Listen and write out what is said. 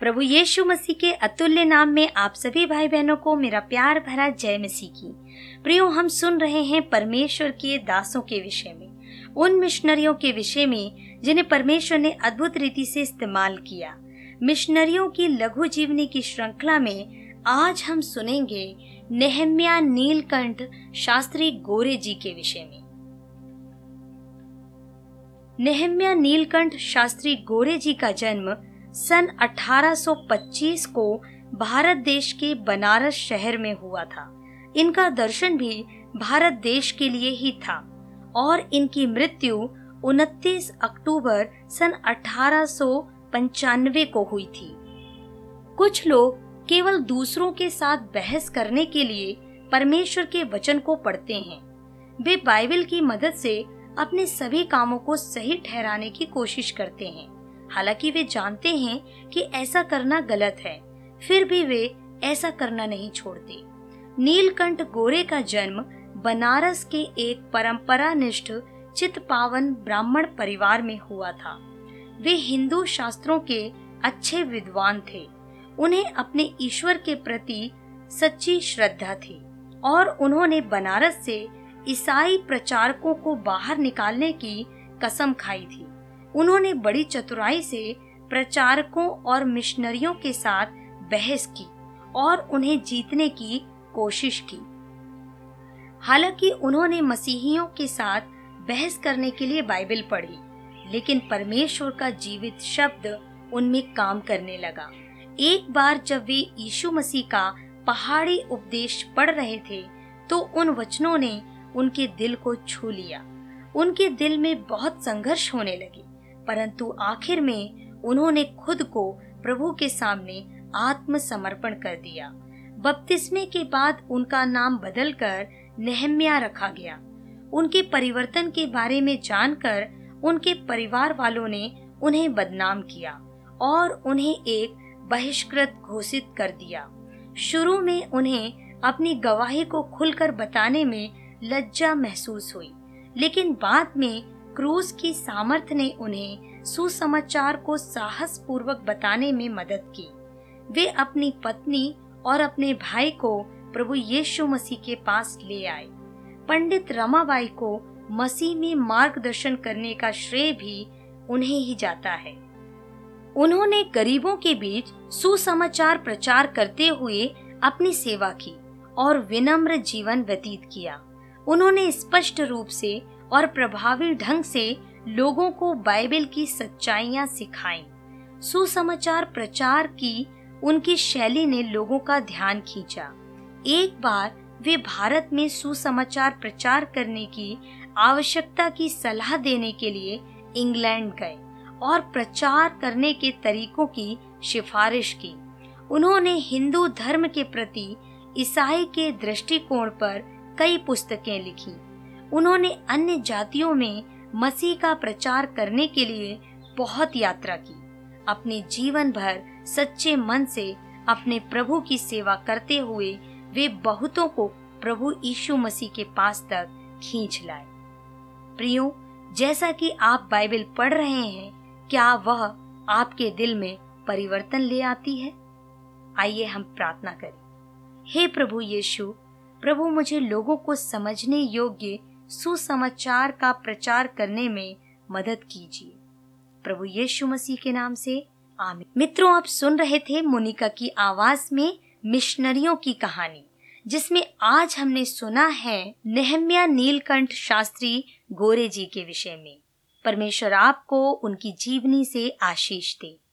प्रभु यीशु मसीह के अतुल्य नाम में आप सभी भाई बहनों को मेरा प्यार भरा जय मसीह की। प्रियो, हम सुन रहे हैं परमेश्वर के दासों के विषय में, उन मिशनरियों के विषय में, जिन्हें परमेश्वर ने अद्भुत रीति से इस्तेमाल किया। मिशनरियों की लघु जीवनी की श्रृंखला में आज हम सुनेंगे नेहम्या नीलकंठ शास्त्री गोरे जी के विषय में। नेहम्या नीलकंठ शास्त्री गोरे जी का जन्म सन 1825 को भारत देश के बनारस शहर में हुआ था। इनका दर्शन भी भारत देश के लिए ही था और इनकी मृत्यु 29 अक्टूबर सन अठारह सौ पंचानवे को हुई थी। कुछ लोग केवल दूसरों के साथ बहस करने के लिए परमेश्वर के वचन को पढ़ते हैं। वे बाइबल की मदद से अपने सभी कामों को सही ठहराने की कोशिश करते हैं। हालाँकि वे जानते हैं कि ऐसा करना गलत है, फिर भी वे ऐसा करना नहीं छोड़ते। नीलकंठ गोरे का जन्म बनारस के एक परंपरा निष्ठ चित पावन ब्राह्मण परिवार में हुआ था। वे हिंदू शास्त्रों के अच्छे विद्वान थे। उन्हें अपने ईश्वर के प्रति सच्ची श्रद्धा थी और उन्होंने बनारस से ईसाई प्रचारकों को बाहर निकालने की कसम खाई थी। उन्होंने बड़ी चतुराई से प्रचारकों और मिशनरियों के साथ बहस की और उन्हें जीतने की कोशिश की। हालाँकि उन्होंने मसीहियों के साथ बहस करने के लिए बाइबल पढ़ी, लेकिन परमेश्वर का जीवित शब्द उनमें काम करने लगा। एक बार जब वे यीशु मसीह का पहाड़ी उपदेश पढ़ रहे थे तो उन वचनों ने उनके दिल को छू लिया। उनके दिल में बहुत संघर्ष होने लगे। परंतु आखिर में उन्होंने खुद को प्रभु के सामने आत्मसमर्पण कर दिया। बपतिस्मे के बाद उनका नाम बदलकर नेहम्या रखा गया। उनके परिवर्तन के बारे में जानकर उनके परिवार वालों ने उन्हें बदनाम किया और उन्हें एक बहिष्कृत घोषित कर दिया। शुरू में उन्हें अपनी गवाही को खुलकर बताने में लज्जा महसूस हुई, लेकिन बाद में क्रूज की सामर्थ्य ने उन्हें सुसमाचार को साहस पूर्वक बताने में मदद की। वे अपनी पत्नी और अपने भाई को प्रभु यीशु मसीह के पास ले आए। पंडित रमाबाई को मसीह में मार्गदर्शन करने का श्रेय भी उन्हें ही जाता है। उन्होंने गरीबों के बीच सुसमाचार प्रचार करते हुए अपनी सेवा की और विनम्र जीवन व्यतीत किया। उन्होंने स्पष्ट रूप से और प्रभावी ढंग से लोगों को बाइबल की सच्चाइयाँ सिखाई। सुसमाचार प्रचार की उनकी शैली ने लोगों का ध्यान खींचा। एक बार वे भारत में सुसमाचार प्रचार करने की आवश्यकता की सलाह देने के लिए इंग्लैंड गए और प्रचार करने के तरीकों की सिफारिश की। उन्होंने हिंदू धर्म के प्रति ईसाई के दृष्टिकोण पर कई पुस्तकें लिखी। उन्होंने अन्य जातियों में मसीह का प्रचार करने के लिए बहुत यात्रा की। अपने जीवन भर सच्चे मन से अपने प्रभु की सेवा करते हुए वे बहुतों को प्रभु यीशु मसीह के पास तक खींच लाए। प्रियो, जैसा कि आप बाइबल पढ़ रहे हैं, क्या वह आपके दिल में परिवर्तन ले आती है? आइए हम प्रार्थना करें। हे प्रभु यीशु, प्रभु मुझे लोगों को समझने योग्य सुसमाचार का प्रचार करने में मदद कीजिए। प्रभु यीशु मसीह के नाम से, आमीन। मित्रों, आप सुन रहे थे मोनिका की आवाज़ में मिशनरियों की कहानी, जिसमें आज हमने सुना है नेहम्या नीलकंठ शास्त्री गोरे जी के विषय में। परमेश्वर आपको उनकी जीवनी से आशीष दे।